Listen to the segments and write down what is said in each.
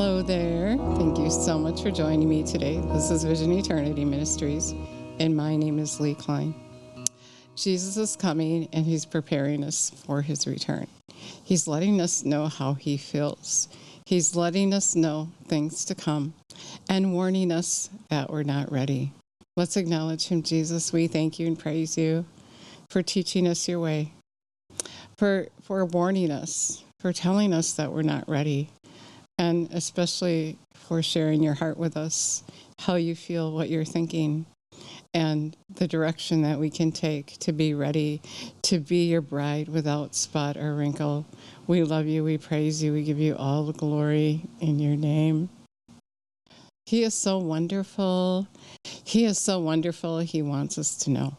Hello there. Thank you so much for joining me today. This is Vision Eternity Ministries, and my name is Lee Klein. Jesus is coming and he's preparing us for his return. He's letting us know how he feels. He's letting us know things to come and warning us that we're not ready. Let's acknowledge him, Jesus. We thank you and praise you for teaching us your way, for, for warning us, for telling us that we're not ready, and especially for sharing your heart with us, how you feel, what you're thinking, and the direction that we can take to be ready to be your bride without spot or wrinkle. We love you, we praise you, we give you all the glory in your name. He is so wonderful. He is so wonderful. He wants us to know.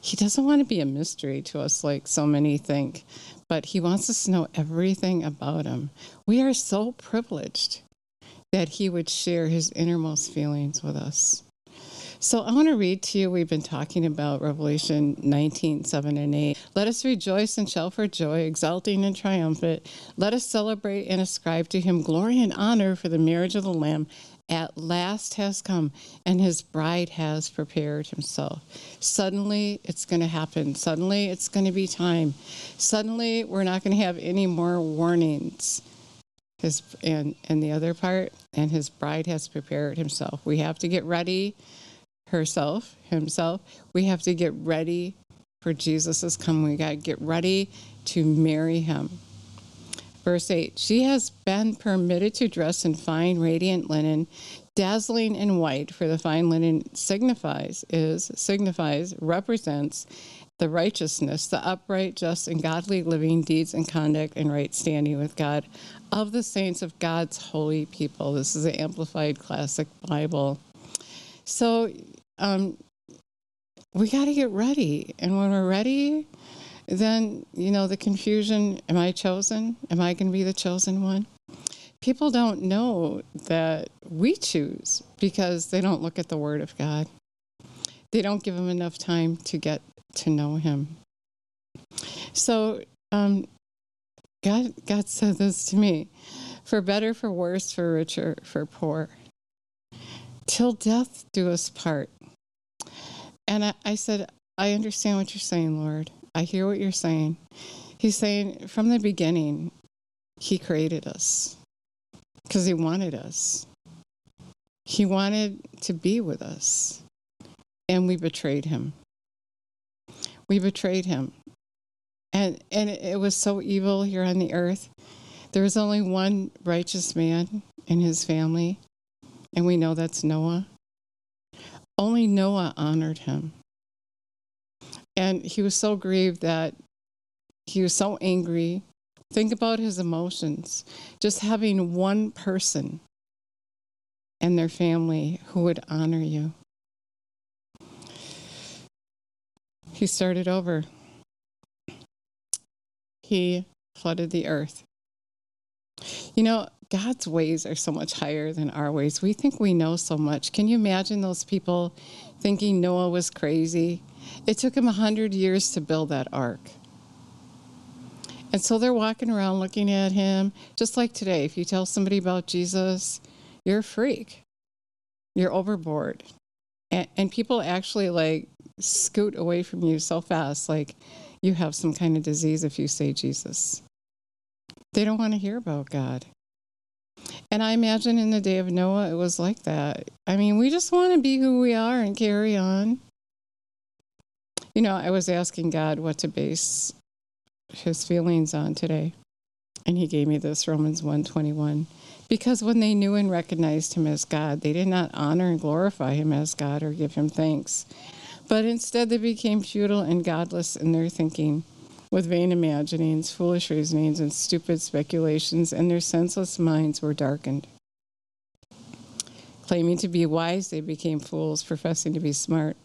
He doesn't want to be a mystery to us like so many think, but he wants us to know everything about him. We are so privileged that he would share his innermost feelings with us. So I want to read to you. We've been talking about Revelation 19, 7 and 8. Let us rejoice and shout for joy, exulting and triumphant. Let us celebrate and ascribe to him glory and honor for the marriage of the Lamb at last has come and his bride has prepared himself. Suddenly it's going to happen. Suddenly it's going to be time. Suddenly we're not going to have any more warnings. His and and the other part and his bride has prepared himself. We have to get ready herself, himself. We have to get ready for Jesus coming. We got to get ready to marry him. Verse 8 She has been permitted to dress in fine, radiant linen, dazzling in white, for the fine linen signifies, is, signifies, represents the righteousness, the upright, just, and godly living deeds and conduct and right standing with God of the saints of God's holy people. This is the Amplified Classic Bible. So um, we got to get ready. And when we're ready, then, you know, the confusion am I chosen? Am I going to be the chosen one? People don't know that we choose because they don't look at the Word of God. They don't give Him enough time to get to know Him. So, um, God, God said this to me for better, for worse, for richer, for poor. Till death do us part. And I, I said, I understand what you're saying, Lord. I hear what you're saying. He's saying from the beginning, He created us because He wanted us. He wanted to be with us, and we betrayed Him. We betrayed Him. And, and it was so evil here on the earth. There was only one righteous man in his family, and we know that's Noah. Only Noah honored him. And he was so grieved that he was so angry. Think about his emotions. Just having one person and their family who would honor you. He started over. He flooded the earth. You know, God's ways are so much higher than our ways. We think we know so much. Can you imagine those people thinking Noah was crazy? It took him a hundred years to build that ark. And so they're walking around looking at him, just like today. If you tell somebody about Jesus, you're a freak. You're overboard. And, and people actually like scoot away from you so fast, like you have some kind of disease if you say Jesus. They don't want to hear about God. And I imagine in the day of Noah, it was like that. I mean, we just want to be who we are and carry on. You know, I was asking God what to base his feelings on today. And he gave me this Romans 121. Because when they knew and recognized him as God, they did not honor and glorify him as God or give him thanks. But instead they became futile and godless in their thinking, with vain imaginings, foolish reasonings, and stupid speculations, and their senseless minds were darkened. Claiming to be wise, they became fools, professing to be smart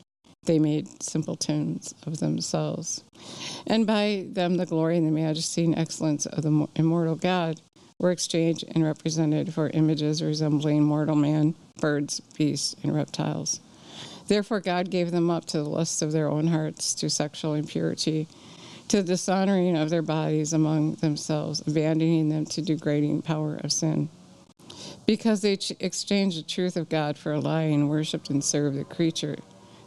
they made simpletons of themselves. And by them, the glory and the majesty and excellence of the immortal God were exchanged and represented for images resembling mortal man, birds, beasts, and reptiles. Therefore, God gave them up to the lusts of their own hearts, to sexual impurity, to the dishonoring of their bodies among themselves, abandoning them to degrading power of sin because they ch- exchanged the truth of God for a lie and worshipped and served the creature,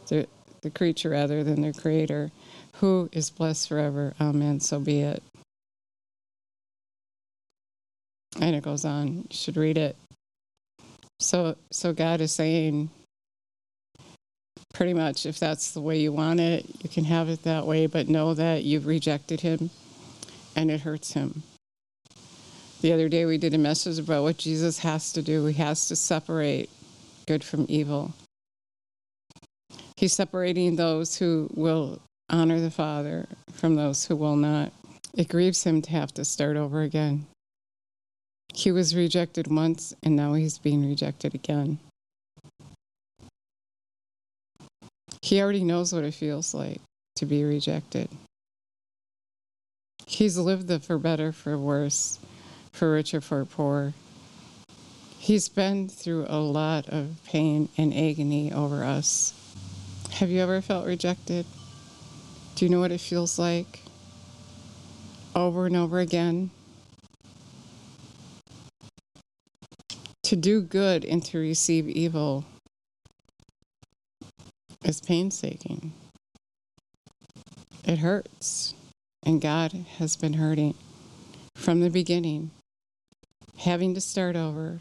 the, the creature rather than their creator, who is blessed forever. Amen. So be it. And it goes on. You should read it. So, so God is saying, pretty much, if that's the way you want it, you can have it that way, but know that you've rejected Him and it hurts Him. The other day, we did a message about what Jesus has to do. He has to separate good from evil. He's separating those who will honor the Father from those who will not. It grieves him to have to start over again. He was rejected once, and now he's being rejected again. He already knows what it feels like to be rejected. He's lived the for better, for worse, for richer, for poor. He's been through a lot of pain and agony over us. Have you ever felt rejected? Do you know what it feels like? Over and over again. To do good and to receive evil is painstaking. It hurts. And God has been hurting from the beginning, having to start over,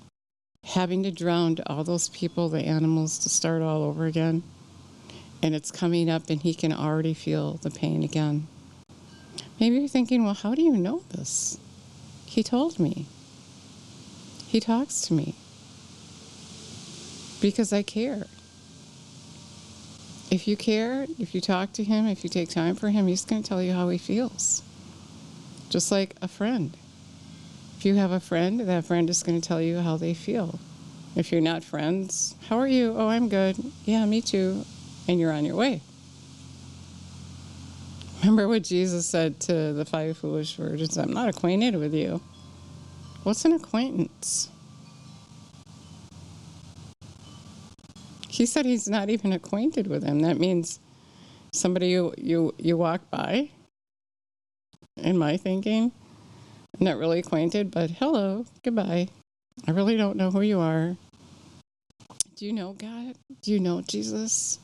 having to drown all those people, the animals, to start all over again. And it's coming up, and He can already feel the pain again. Maybe you're thinking, well, how do you know this? He told me. He talks to me because I care. If you care, if you talk to him, if you take time for him, he's going to tell you how he feels. Just like a friend. If you have a friend, that friend is going to tell you how they feel. If you're not friends, how are you? Oh, I'm good. Yeah, me too. And you're on your way. Remember what Jesus said to the five foolish virgins I'm not acquainted with you. What's an acquaintance? He said he's not even acquainted with him. That means somebody you, you, you walk by, in my thinking, not really acquainted, but hello, goodbye. I really don't know who you are. Do you know God? Do you know Jesus?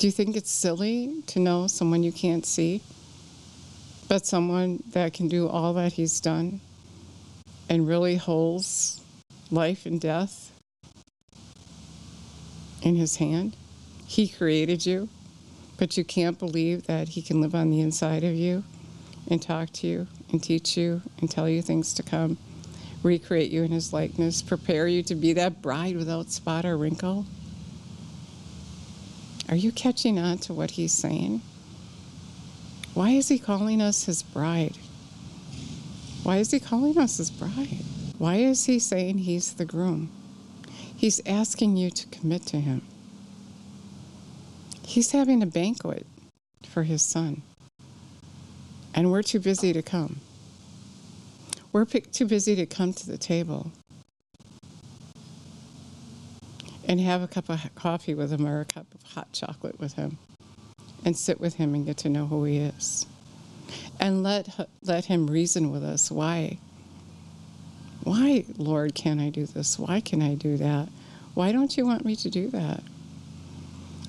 Do you think it's silly to know someone you can't see, but someone that can do all that He's done and really holds life and death in his hand. He created you, but you can't believe that he can live on the inside of you and talk to you and teach you and tell you things to come, recreate you in his likeness, prepare you to be that bride without spot or wrinkle. Are you catching on to what he's saying? Why is he calling us his bride? Why is he calling us his bride? Why is he saying he's the groom? He's asking you to commit to him. He's having a banquet for his son, and we're too busy to come. We're too busy to come to the table and have a cup of coffee with him or a cup of hot chocolate with him and sit with him and get to know who he is. And let, let him reason with us why why, Lord, can I do this? Why can I do that? Why don't you want me to do that?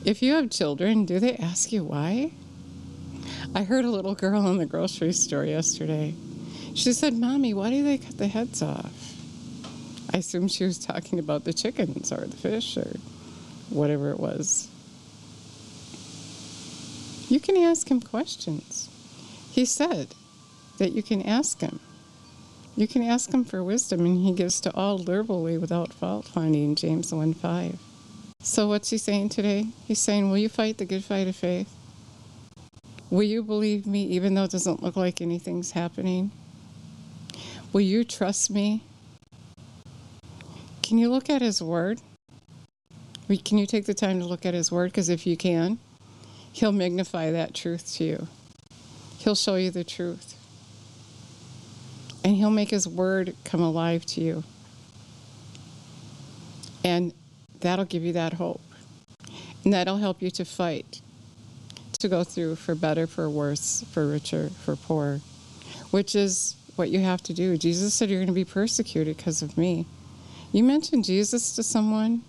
If you have children, do they ask you why? I heard a little girl in the grocery store yesterday. She said, Mommy, why do they cut the heads off? I assume she was talking about the chickens or the fish or whatever it was. You can ask him questions. He said that you can ask him. You can ask him for wisdom, and he gives to all liberally without fault finding, James 1 5. So, what's he saying today? He's saying, Will you fight the good fight of faith? Will you believe me even though it doesn't look like anything's happening? Will you trust me? Can you look at his word? Can you take the time to look at his word? Because if you can, he'll magnify that truth to you, he'll show you the truth and He'll make His word come alive to you. And that'll give you that hope. And that'll help you to fight, to go through for better, for worse, for richer, for poor, which is what you have to do. Jesus said you're going to be persecuted because of me. You mention Jesus to someone,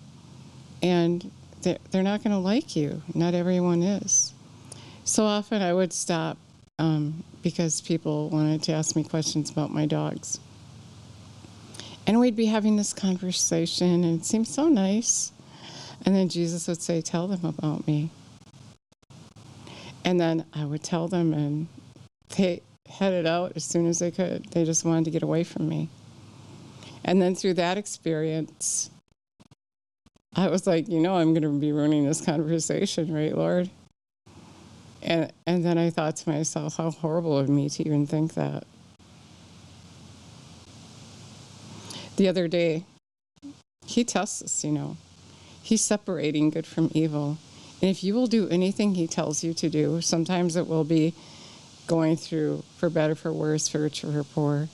and they're, not going to like you. Not everyone is. So often I would stop um, because people wanted to ask me questions about my dogs. And we'd be having this conversation, and it seemed so nice. And then Jesus would say, Tell them about me. And then I would tell them, and they headed out as soon as they could. They just wanted to get away from me. And then through that experience, I was like, you know, I'm going to be ruining this conversation, right, Lord? And, and then I thought to myself, how horrible of me to even think that. The other day, he tests us, you know. He's separating good from evil. And if you will do anything he tells you to do, sometimes it will be going through for better, for worse, for richer, for poor.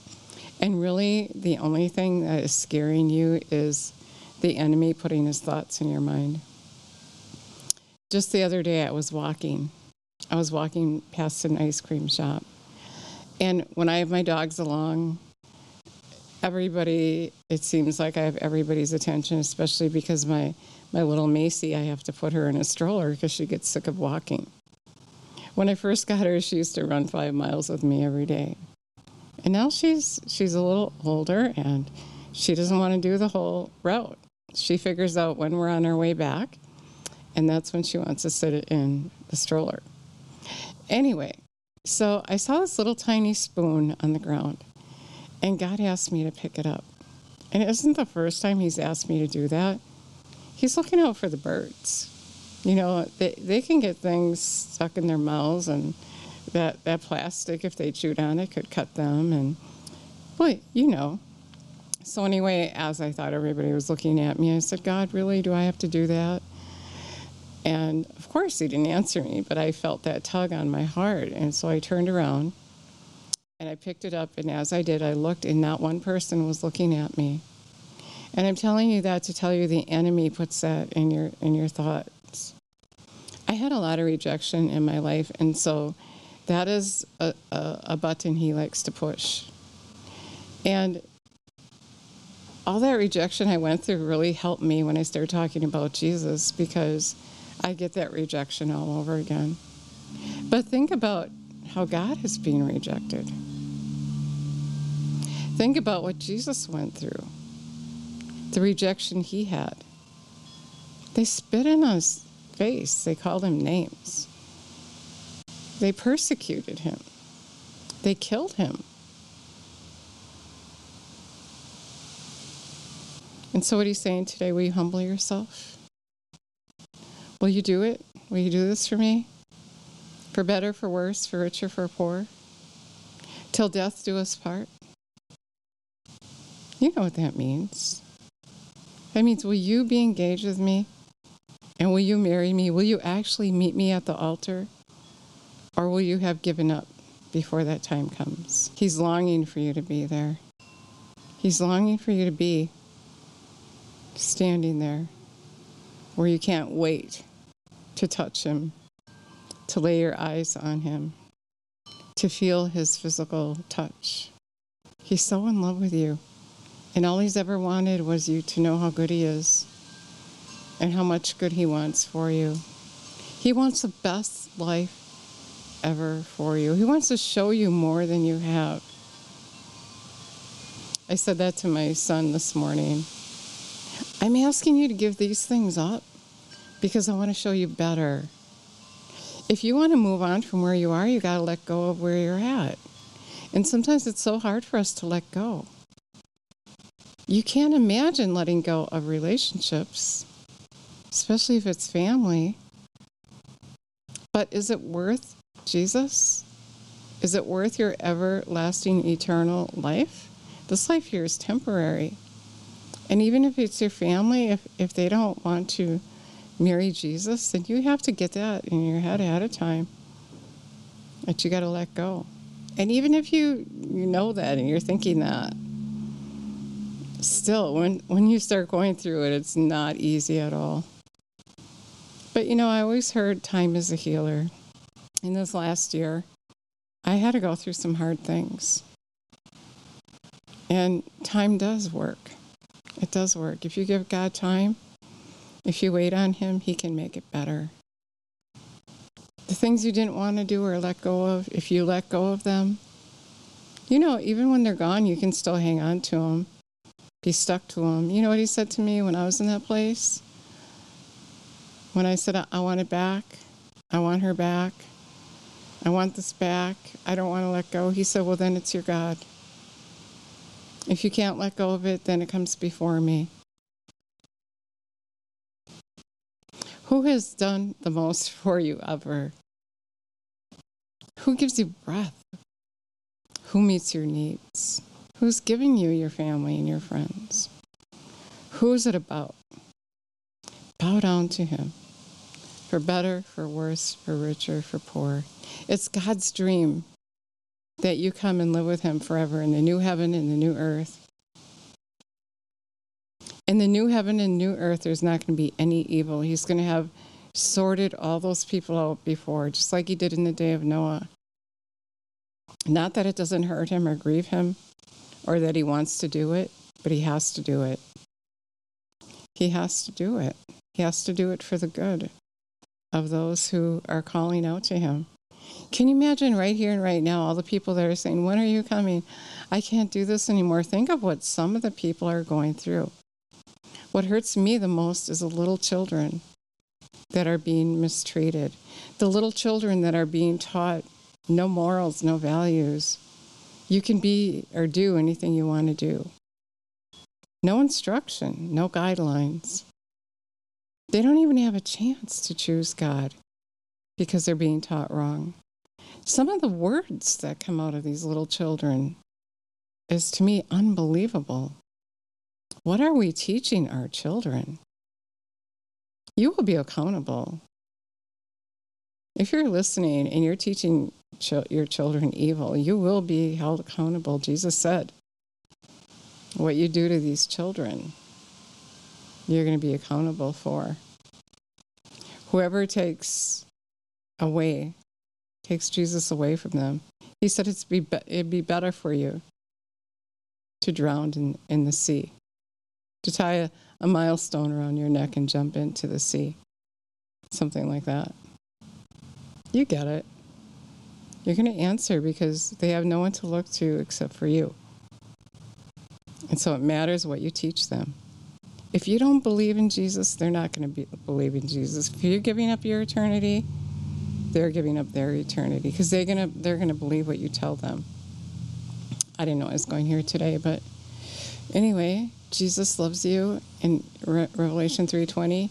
And really, the only thing that is scaring you is the enemy putting his thoughts in your mind. Just the other day, I was walking. I was walking past an ice cream shop. And when I have my dogs along, everybody, it seems like I have everybody's attention, especially because my, my little Macy, I have to put her in a stroller because she gets sick of walking. When I first got her, she used to run five miles with me every day. And now she's she's a little older and she doesn't want to do the whole route. She figures out when we're on our way back, and that's when she wants to sit in the stroller. Anyway, so I saw this little tiny spoon on the ground, and God asked me to pick it up. And it isn't the first time He's asked me to do that. He's looking out for the birds. You know, they, they can get things stuck in their mouths, and that, that plastic, if they chewed on it, could cut them. And, well, you know. So, anyway, as I thought everybody was looking at me, I said, God, really? Do I have to do that? And of course, he didn't answer me, but I felt that tug on my heart. And so I turned around and I picked it up. And as I did, I looked, and not one person was looking at me. And I'm telling you that to tell you the enemy puts that in your, in your thoughts. I had a lot of rejection in my life, and so that is a, a, a button he likes to push. And all that rejection I went through really helped me when I started talking about Jesus because I get that rejection all over again. But think about how God is being rejected. Think about what Jesus went through, the rejection he had. They spit in his face, they called him names, they persecuted him, they killed him. And so, what he's saying today, will you humble yourself? Will you do it? Will you do this for me? For better, for worse, for richer, for poor? Till death do us part? You know what that means. That means, will you be engaged with me? And will you marry me? Will you actually meet me at the altar? Or will you have given up before that time comes? He's longing for you to be there. He's longing for you to be standing there where you can't wait to touch him, to lay your eyes on him, to feel his physical touch. He's so in love with you. And all he's ever wanted was you to know how good he is and how much good he wants for you. He wants the best life ever for you. He wants to show you more than you have. I said that to my son this morning. I'm asking you to give these things up because I want to show you better. If you want to move on from where you are, you got to let go of where you're at. And sometimes it's so hard for us to let go. You can't imagine letting go of relationships, especially if it's family. But is it worth Jesus? Is it worth your everlasting eternal life? This life here is temporary. And even if it's your family, if, if they don't want to marry Jesus, then you have to get that in your head ahead of time that you got to let go. And even if you, you know that and you're thinking that, still, when, when you start going through it, it's not easy at all. But you know, I always heard time is a healer. In this last year, I had to go through some hard things. And time does work. It does work. If you give God time, if you wait on Him, He can make it better. The things you didn't want to do or let go of, if you let go of them, you know, even when they're gone, you can still hang on to them, be stuck to them. You know what He said to me when I was in that place? When I said, I want it back, I want her back, I want this back, I don't want to let go, He said, Well, then it's your God. If you can't let go of it, then it comes before me. Who has done the most for you ever? Who gives you breath? Who meets your needs? Who's giving you your family and your friends? Who's it about? Bow down to Him. For better, for worse, for richer, for poor. It's God's dream that you come and live with Him forever in the new heaven and the new earth. In the new heaven and new earth, there's not going to be any evil. He's going to have sorted all those people out before, just like He did in the day of Noah. Not that it doesn't hurt Him or grieve Him or that He wants to do it, but He has to do it. He has to do it. He has to do it for the good of those who are calling out to Him. Can you imagine right here and right now all the people that are saying, When are you coming? I can't do this anymore. Think of what some of the people are going through. What hurts me the most is the little children that are being mistreated, the little children that are being taught no morals, no values. You can be or do anything you want to do. No instruction, no guidelines. They don't even have a chance to choose God because they're being taught wrong. Some of the words that come out of these little children is to me unbelievable. What are we teaching our children? You will be accountable. If you're listening and you're teaching ch- your children evil, you will be held accountable. Jesus said, What you do to these children, you're going to be accountable for. Whoever takes away, takes Jesus away from them, he said it's be, it'd be better for you to drown in, in the sea, to tie a, a milestone around your neck and jump into the sea. Something like that. You get it. You're going to answer because they have no one to look to except for you. And so it matters what you teach them. If you don't believe in Jesus, they're not going to be, believe in Jesus. If you're giving up your eternity, they're giving up their eternity because they're going to they're to believe what you tell them. I didn't know I was going here today, but anyway, Jesus loves you in Re- Revelation 3:20.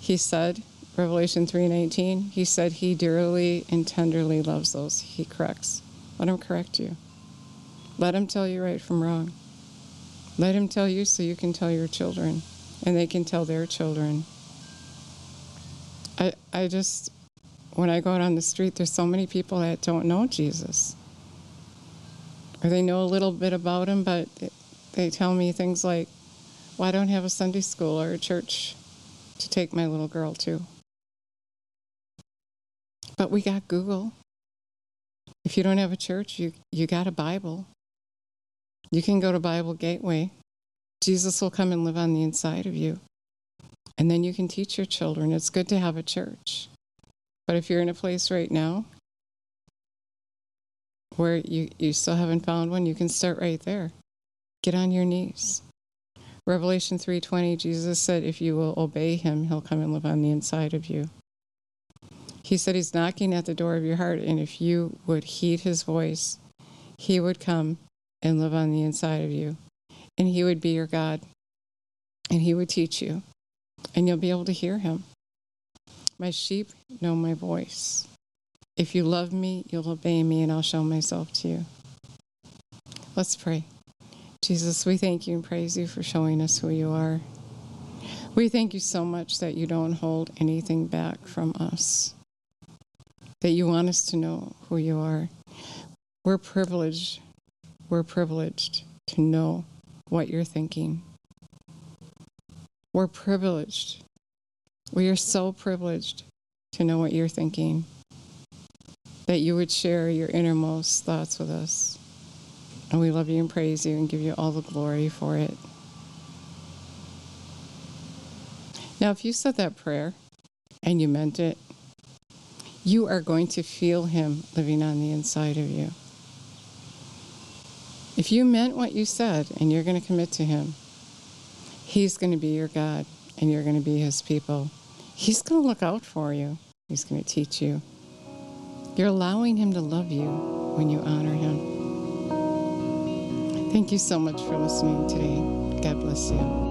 He said, Revelation 3:19, he said he dearly and tenderly loves those he corrects. Let him correct you. Let him tell you right from wrong. Let him tell you so you can tell your children and they can tell their children. I I just when I go out on the street there's so many people that don't know Jesus. Or they know a little bit about him but they tell me things like, "Well, I don't have a Sunday school or a church to take my little girl to." But we got Google. If you don't have a church, you, you got a Bible. You can go to Bible Gateway. Jesus will come and live on the inside of you. And then you can teach your children. It's good to have a church. But if you're in a place right now where you, you still haven't found one, you can start right there. Get on your knees. Revelation 3:20 Jesus said if you will obey him, he'll come and live on the inside of you. He said he's knocking at the door of your heart, and if you would heed his voice, he would come and live on the inside of you. And he would be your God. And he would teach you. And you'll be able to hear him. My sheep know my voice. If you love me, you'll obey me, and I'll show myself to you. Let's pray. Jesus, we thank you and praise you for showing us who you are. We thank you so much that you don't hold anything back from us that you want us to know who you are. We're privileged. We're privileged to know what you're thinking. We're privileged. We are so privileged to know what you're thinking. That you would share your innermost thoughts with us. And we love you and praise you and give you all the glory for it. Now, if you said that prayer and you meant it, you are going to feel Him living on the inside of you. If you meant what you said and you're going to commit to Him, He's going to be your God and you're going to be His people. He's going to look out for you, He's going to teach you. You're allowing Him to love you when you honor Him. Thank you so much for listening today. God bless you.